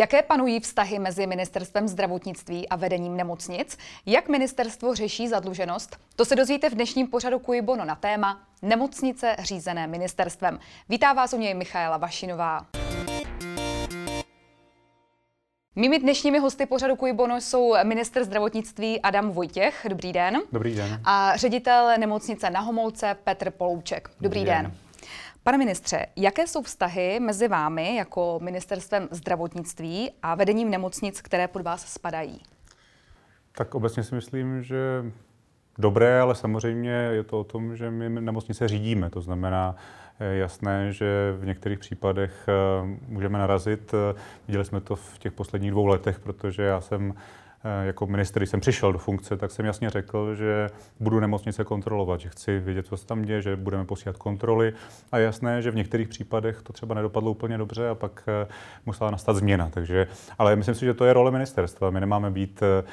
Jaké panují vztahy mezi ministerstvem zdravotnictví a vedením nemocnic? Jak ministerstvo řeší zadluženost? To se dozvíte v dnešním pořadu Kujbono na téma Nemocnice řízené ministerstvem. Vítá vás u něj Michaela Vašinová. Mými dnešními hosty pořadu Kujbono jsou minister zdravotnictví Adam Vojtěch. Dobrý den. Dobrý den. A ředitel nemocnice na Homolce Petr Polouček. Dobrý, Dobrý den. den. Pane ministře, jaké jsou vztahy mezi vámi jako ministerstvem zdravotnictví a vedením nemocnic, které pod vás spadají? Tak obecně si myslím, že dobré, ale samozřejmě je to o tom, že my nemocnice řídíme. To znamená, jasné, že v některých případech eh, můžeme narazit. Viděli jsme to v těch posledních dvou letech, protože já jsem Eh, jako minister, když jsem přišel do funkce, tak jsem jasně řekl, že budu nemocnice kontrolovat, že chci vědět, co se tam děje, že budeme posílat kontroly. A je jasné, že v některých případech to třeba nedopadlo úplně dobře a pak eh, musela nastat změna. Takže, ale myslím si, že to je role ministerstva. My nemáme být e,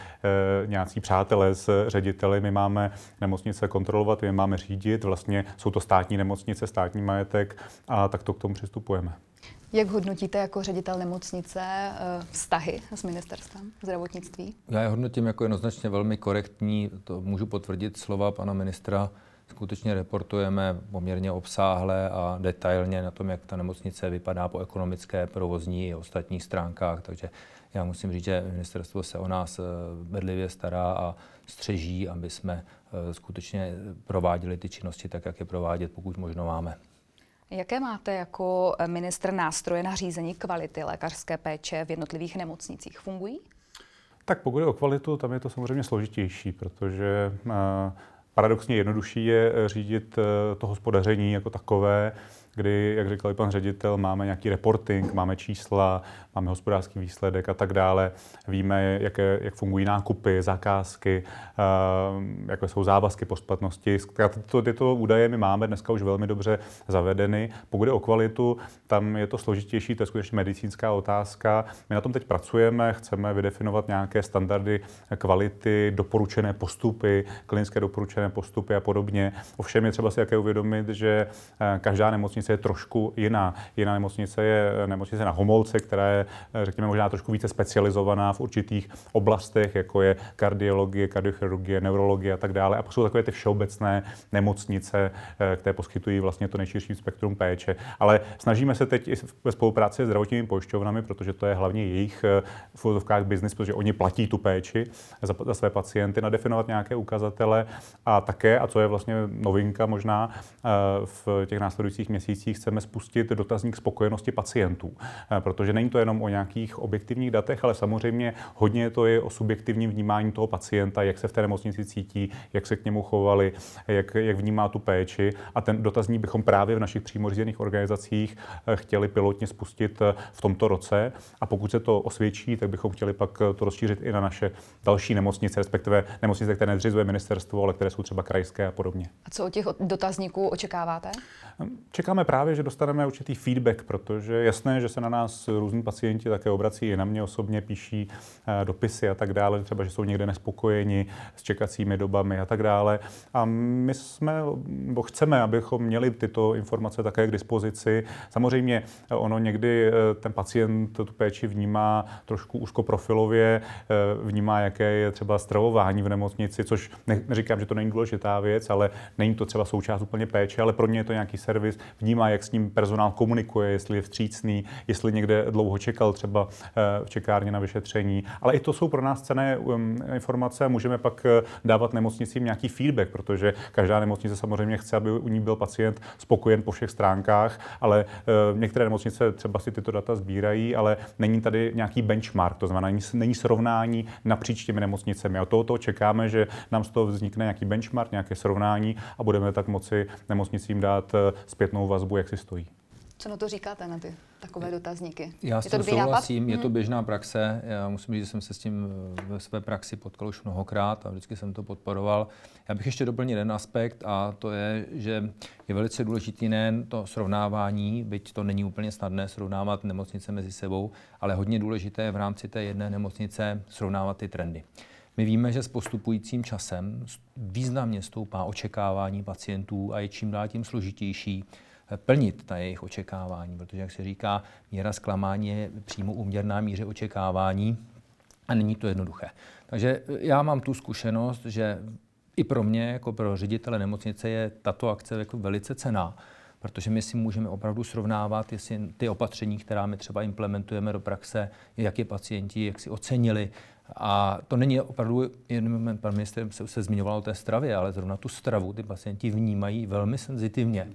nějací přátelé s řediteli, my máme nemocnice kontrolovat, my máme řídit. Vlastně jsou to státní nemocnice, státní majetek a tak to k tomu přistupujeme. Jak hodnotíte jako ředitel nemocnice eh, vztahy s ministerstvem zdravotnictví? Já je hodnotím jako jednoznačně velmi korektní. To můžu potvrdit slova pana ministra. Skutečně reportujeme poměrně obsáhle a detailně na tom, jak ta nemocnice vypadá po ekonomické, provozní i ostatních stránkách. Takže já musím říct, že ministerstvo se o nás eh, bedlivě stará a střeží, aby jsme eh, skutečně prováděli ty činnosti tak, jak je provádět, pokud možno máme. Jaké máte jako eh, ministr nástroje na řízení kvality lékařské péče v jednotlivých nemocnicích? Fungují? Tak pokud je o kvalitu, tam je to samozřejmě složitější, protože uh, paradoxně jednodušší je eh, řídit uh, to hospodaření jako takové, kdy, jak říkal i pan ředitel, máme nějaký reporting, máme čísla, máme hospodářský výsledek a tak dále. Víme, jaké, jak fungují nákupy, zakázky, uh, jaké jsou závazky po splatnosti. Tyto, tyto údaje my máme dneska už velmi dobře zavedeny. Pokud je o kvalitu, tam je to složitější, to je skutečně medicínská otázka. My na tom teď pracujeme, chceme vydefinovat nějaké standardy kvality, doporučené postupy, klinické doporučené postupy a podobně. Ovšem je třeba si jaké uvědomit, že eh, každá nemocnice je trošku jiná. Jiná nemocnice je nemocnice na Homolce, která je řekněme, možná trošku více specializovaná v určitých oblastech, jako je kardiologie, kardiochirurgie, neurologie a tak dále. A pak jsou takové ty všeobecné nemocnice, eh, které poskytují vlastně to nejširší spektrum péče. Ale snažíme se teď i ve spolupráci s zdravotními pojišťovnami, protože to je hlavně jejich eh, v úvodovkách biznis, protože oni platí tu péči za, za své pacienty, nadefinovat nějaké ukazatele a také, a co je vlastně novinka možná, v těch následujících měsících chceme spustit dotazník spokojenosti pacientů, protože není to jenom jenom o nějakých objektivních datech, ale samozřejmě hodně to je o subjektivním vnímání toho pacienta, jak se v té nemocnici cítí, jak se k němu chovali, jak, jak vnímá tu péči. A ten dotazník bychom právě v našich přímo řízených organizacích eh, chtěli pilotně spustit eh, v tomto roce. A pokud se to osvědčí, tak bychom chtěli pak eh, to rozšířit i na naše další nemocnice, respektive nemocnice, které nezřizuje ministerstvo, ale které jsou třeba krajské a podobně. A co od těch dotazníků očekáváte? Čekáme právě, že dostaneme určitý feedback, protože jasné, že se na nás různí pacienti pacienti také obrací i na mě osobně, píší eh, dopisy a tak dále, třeba, že jsou někde nespokojeni s čekacími dobami a tak dále. A my jsme, bo chceme, abychom měli tyto informace také k dispozici. Samozřejmě eh, ono někdy eh, ten pacient tu péči vnímá trošku úzkoprofilově, vnímá, jaké je třeba stravování v nemocnici, což neříkám, že to není důležitá věc, ale není to třeba součást úplně péče, ale pro ně je to nějaký servis, vnímá, jak s ním personál komunikuje, jestli je vstřícný, jestli někde dlouho čekal třeba eh, v čekárně na vyšetření. Ale i to jsou pro nás cené um, informace. Můžeme pak eh, dávat nemocnicím nějaký feedback, protože každá nemocnice samozřejmě chce, aby u ní byl pacient spokojen po všech stránkách, ale eh, některé nemocnice třeba si tyto data sbírají, ale není tady nějaký benchmark, to znamená, není srovnání napříč těmi nemocnicemi. A tohoto čekáme, že nám z toho vznikne nějaký benchmark, nějaké srovnání a budeme tak moci nemocnicím dát zpětnou vazbu, jak si stojí. Co na to říkáte, na ty takové dotazníky? Já s tím souhlasím, je to běžná praxe. Já musím říct, že jsem se s tím ve své praxi potkal už mnohokrát a vždycky jsem to podporoval. Já bych ještě doplnil jeden aspekt a to je, že je velice důležitý nejen to srovnávání, byť to není úplně snadné srovnávat nemocnice mezi sebou, ale hodně důležité je v rámci té jedné nemocnice srovnávat ty trendy. My víme, že s postupujícím časem významně stoupá očekávání pacientů a je čím dál tím složitější plnit ta jejich očekávání, protože, jak se říká, míra zklamání je přímo úměrná míře očekávání a není to jednoduché. Takže já mám tu zkušenost, že i pro mě, jako pro ředitele nemocnice, je tato akce jako velice cená, protože my si můžeme opravdu srovnávat, jestli ty opatření, která my třeba implementujeme do praxe, jak je pacienti, jak si ocenili. A to není opravdu, jen pan minister se, se zmiňoval o té stravě, ale zrovna tu stravu ty pacienti vnímají velmi senzitivně.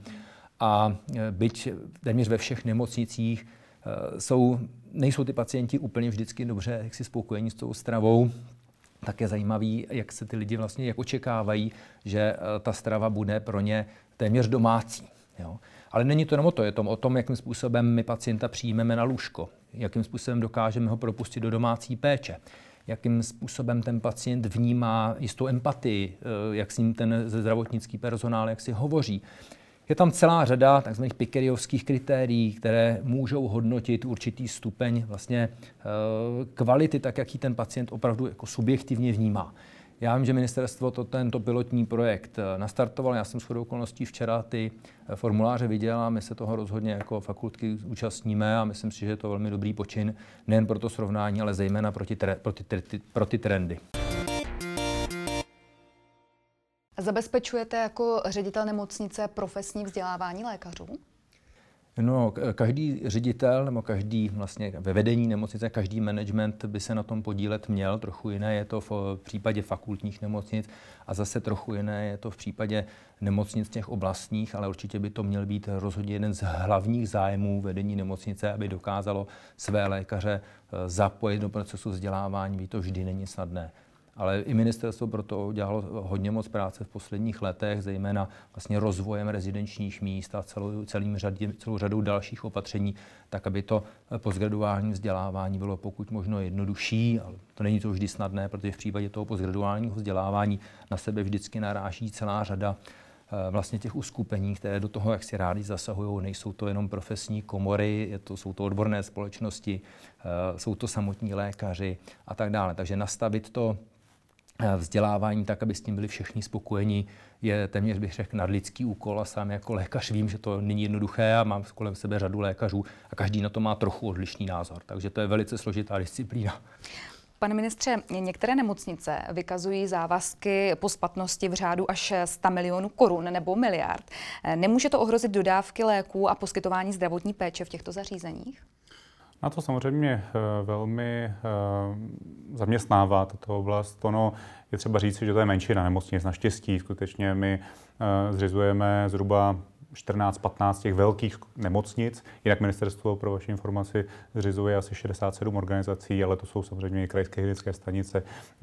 A e, byť téměř ve všech nemocnicích e, jsou, nejsou ty pacienti úplně vždycky dobře jak si spokojení s tou stravou, tak je zajímavý, jak se ty lidi vlastně jak očekávají, že e, ta strava bude pro ně téměř domácí. Jo. Ale není to jenom o to, je to o tom, jakým způsobem my pacienta přijmeme na lůžko, jakým způsobem dokážeme ho propustit do domácí péče, jakým způsobem ten pacient vnímá jistou empatii, jak s ním ten zdravotnický personál, jak si hovoří. Je tam celá řada tzv. pikeriovských kritérií, které můžou hodnotit určitý stupeň vlastně eh, kvality, tak jak ji ten pacient opravdu jako subjektivně vnímá. Já vím, že ministerstvo to, tento pilotní projekt eh, nastartoval. Já jsem s okolností včera ty eh, formuláře viděl a my se toho rozhodně jako fakultky účastníme a myslím si, že je to velmi dobrý počin nejen pro to srovnání, ale zejména pro ty, pro ty, pro ty trendy. Zabezpečujete jako ředitel nemocnice profesní vzdělávání lékařů? No, každý ředitel nebo každý vlastně ve vedení nemocnice, každý management by se na tom podílet měl. Trochu jiné je to v případě fakultních nemocnic a zase trochu jiné je to v případě nemocnic těch oblastních, ale určitě by to měl být rozhodně jeden z hlavních zájmů vedení nemocnice, aby dokázalo své lékaře eh, zapojit do procesu vzdělávání. Ví to vždy není snadné ale i ministerstvo proto udělalo hodně moc práce v posledních letech, zejména vlastně rozvojem rezidenčních míst a celou, celým řadě, celou řadou dalších opatření, tak aby to postgraduální vzdělávání bylo pokud možno jednodušší, ale to není to vždy snadné, protože v případě toho postgraduálního vzdělávání na sebe vždycky naráží celá řada eh, vlastně těch uskupení, které do toho, jak si rádi zasahují, nejsou to jenom profesní komory, je to, jsou to odborné společnosti, eh, jsou to samotní lékaři a tak dále. Takže nastavit to vzdělávání tak, aby s tím byli všichni spokojeni, je téměř bych řekl nadlidský úkol a sám jako lékař vím, že to není jednoduché a mám kolem sebe řadu lékařů a každý na to má trochu odlišný názor. Takže to je velice složitá disciplína. Pane ministře, některé nemocnice vykazují závazky po splatnosti v řádu až 100 milionů korun nebo miliard. Eh, nemůže to ohrozit dodávky léků a poskytování zdravotní péče v těchto zařízeních? Na to samozřejmě eh, velmi eh, zaměstnává tato oblast. Ono je třeba říct, že to je menšina nemocnic. Naštěstí skutečně my eh, zřizujeme zhruba 14-15 těch velkých nemocnic. Jinak ministerstvo pro vaši informaci zřizuje asi 67 organizací, ale to jsou samozřejmě i krajské hygienické stanice,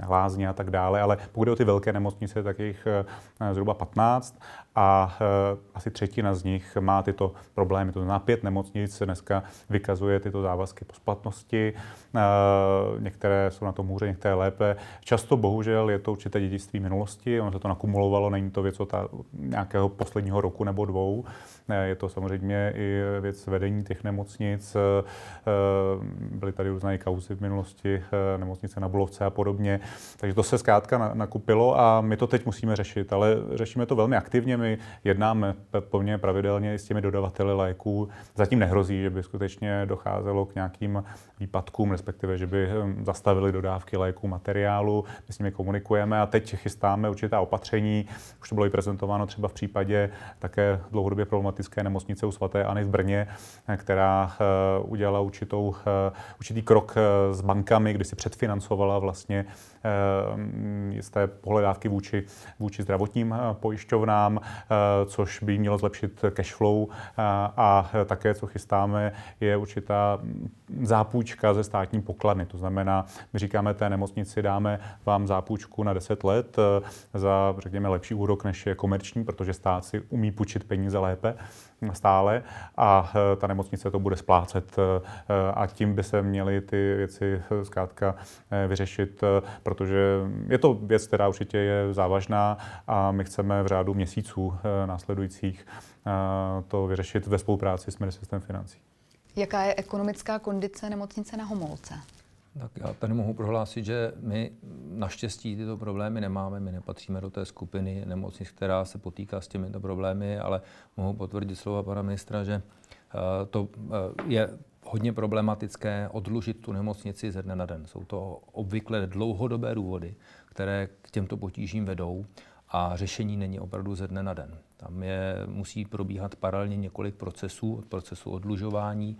lázně a tak dále. Ale pokud jde o ty velké nemocnice, tak jich zhruba 15 a uh, asi třetina z nich má tyto problémy. To znamená, pět nemocnic dneska vykazuje tyto závazky po splatnosti. Uh, některé jsou na tom hůře, některé lépe. Často bohužel je to určité dědictví minulosti, ono se to nakumulovalo, není to věc od nějakého posledního roku nebo dvou. Je to samozřejmě i věc vedení těch nemocnic. Byly tady různé kauzy v minulosti, nemocnice na Bulovce a podobně. Takže to se zkrátka nakupilo a my to teď musíme řešit, ale řešíme to velmi aktivně. My jednáme poměrně pravidelně s těmi dodavateli léků. Zatím nehrozí, že by skutečně docházelo k nějakým výpadkům, respektive, že by hm, zastavili dodávky léků, materiálu. My s nimi komunikujeme a teď chystáme určitá opatření. Už to bylo i prezentováno třeba v případě také dlouhodobě problematické nemocnice u svatéAny v Brně, která eh, udělala určitou, eh, určitý krok eh, s bankami, kdy si předfinancovala vlastně jisté pohledávky vůči, vůči zdravotním pojišťovnám, což by mělo zlepšit cash flow a také, co chystáme, je určitá zápůjčka ze státní pokladny. To znamená, my říkáme té nemocnici, dáme vám zápůjčku na 10 let za, řekněme, lepší úrok, než je komerční, protože stát si umí půjčit peníze lépe stále a e, ta nemocnice to bude splácet e, a tím by se měly ty věci e, zkrátka vyřešit, protože je to věc, která určitě je závažná a my chceme v řádu měsíců následujících to vyřešit ve spolupráci s ministerstvem financí. Jaká je ekonomická kondice nemocnice na Homolce? Tak já tady mohu prohlásit, že my naštěstí tyto problémy nemáme. My nepatříme do té skupiny nemocnic, která se potýká s těmito problémy, ale mohu potvrdit slova pana ministra, že eh, to eh, je hodně problematické odlužit tu nemocnici ze dne na den. Jsou to obvykle dlouhodobé důvody, které k těmto potížím vedou a řešení není opravdu ze dne na den. Tam je, musí probíhat paralelně několik procesů, od procesu odlužování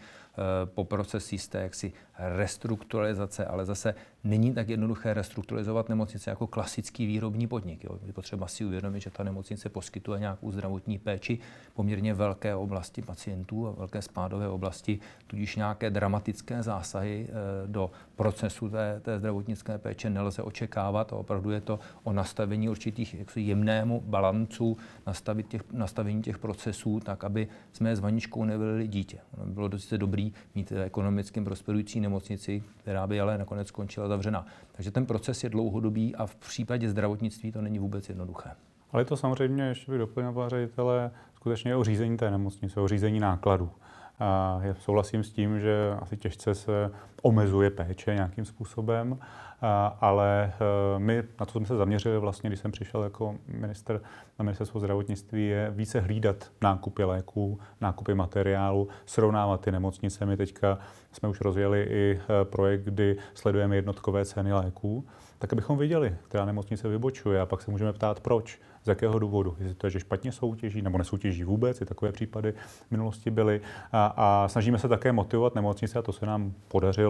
po proces jisté jaksi restrukturalizace, ale zase není tak jednoduché restrukturalizovat nemocnice jako klasický výrobní podnik. Jo. Je potřeba si uvědomit, že ta nemocnice poskytuje nějakou zdravotní péči poměrně velké oblasti pacientů a velké spádové oblasti, tudíž nějaké dramatické zásahy eh, do procesu té, té zdravotnické péče nelze očekávat a opravdu je to o nastavení určitých jaksi jemnému balancu, nastavit těch, nastavení těch procesů tak, aby jsme s vaničkou dítě. Ono bylo docela dobrý mít ekonomicky prosperující nemocnici, která by ale nakonec skončila zavřena. Takže ten proces je dlouhodobý a v případě zdravotnictví to není vůbec jednoduché. Ale to samozřejmě, ještě by doplňoval ředitele, skutečně o řízení té nemocnice, o řízení nákladů. A já souhlasím s tím, že asi těžce se omezuje péče nějakým způsobem, ale e, my, na to jsme se zaměřili vlastně, když jsem přišel jako minister na ministerstvo zdravotnictví, je více hlídat nákupy léků, nákupy materiálu, srovnávat ty nemocnice. My teďka jsme už rozjeli i e, projekt, kdy sledujeme jednotkové ceny léků, tak abychom viděli, která nemocnice vybočuje a pak se můžeme ptát, proč z jakého důvodu. Jestli to je, že špatně soutěží nebo nesoutěží vůbec, i takové případy v minulosti byly. A, a snažíme se také motivovat nemocnice, a to se nám podařilo,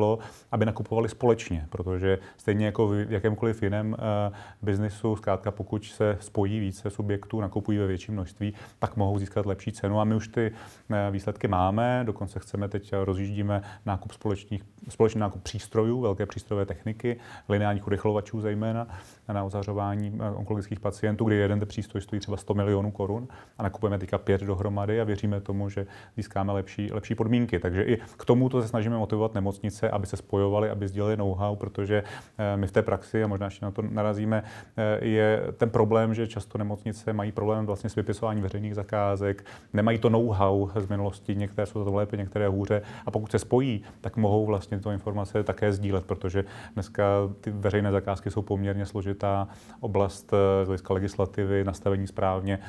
aby nakupovali společně, protože stejně jako v jakémkoliv jiném uh, biznisu, zkrátka pokud se spojí více subjektů, nakupují ve větším množství, tak mohou získat lepší cenu. A my už ty uh, výsledky máme, dokonce chceme teď rozjíždíme nákup společných, společný nákup přístrojů, velké přístrojové techniky, lineárních urychlovačů zejména na ozařování uh, onkologických pacientů, kdy jeden přístroj stojí třeba 100 milionů korun a nakupujeme teďka pět dohromady a věříme tomu, že získáme lepší, lepší podmínky. Takže i k tomuto se snažíme motivovat nemocnice, aby se spojovali, aby sdíleli know-how, protože eh, my v té praxi, a možná ještě na to narazíme, eh, je ten problém, že často nemocnice mají problém vlastně s vypisováním veřejných zakázek, nemají to know-how z minulosti, některé jsou to lépe, některé hůře a pokud se spojí, tak mohou vlastně tyto informace také sdílet, protože dneska ty veřejné zakázky jsou poměrně složitá oblast eh, z hlediska legislativy nastavení správně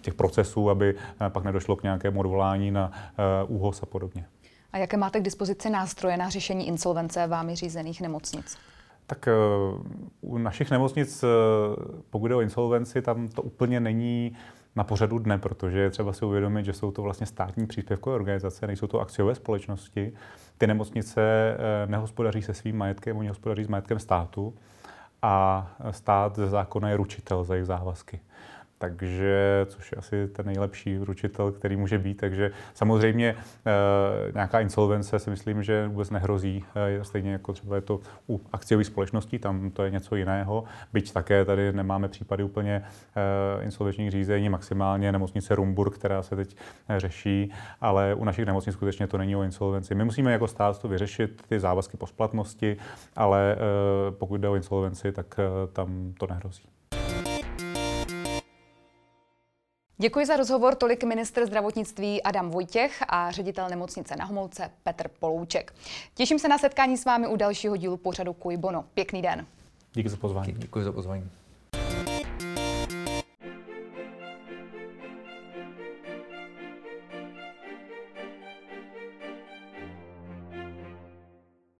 těch procesů, aby pak nedošlo k nějakému odvolání na úhos a podobně. A jaké máte k dispozici nástroje na řešení insolvence vámi řízených nemocnic? Tak u našich nemocnic, pokud je o insolvenci, tam to úplně není na pořadu dne, protože je třeba si uvědomit, že jsou to vlastně státní příspěvkové organizace, nejsou to akciové společnosti. Ty nemocnice nehospodaří se svým majetkem, oni hospodaří s majetkem státu a stát ze zákona je ručitel za jejich závazky takže, což je asi ten nejlepší ručitel, který může být. Takže samozřejmě e, nějaká insolvence si myslím, že vůbec nehrozí, e, stejně jako třeba je to u akciových společností, tam to je něco jiného. Byť také tady nemáme případy úplně e, insolvenčních řízení, maximálně nemocnice Rumburg, která se teď řeší, ale u našich nemocnic skutečně to není o insolvenci. My musíme jako stát to vyřešit, ty závazky po splatnosti, ale e, pokud jde o insolvenci, tak e, tam to nehrozí. Děkuji za rozhovor tolik minister zdravotnictví Adam Vojtěch a ředitel nemocnice na Homolce Petr Polouček. Těším se na setkání s vámi u dalšího dílu pořadu Kuj Bono. Pěkný den. Díky za pozvání. Děkuji za pozvání.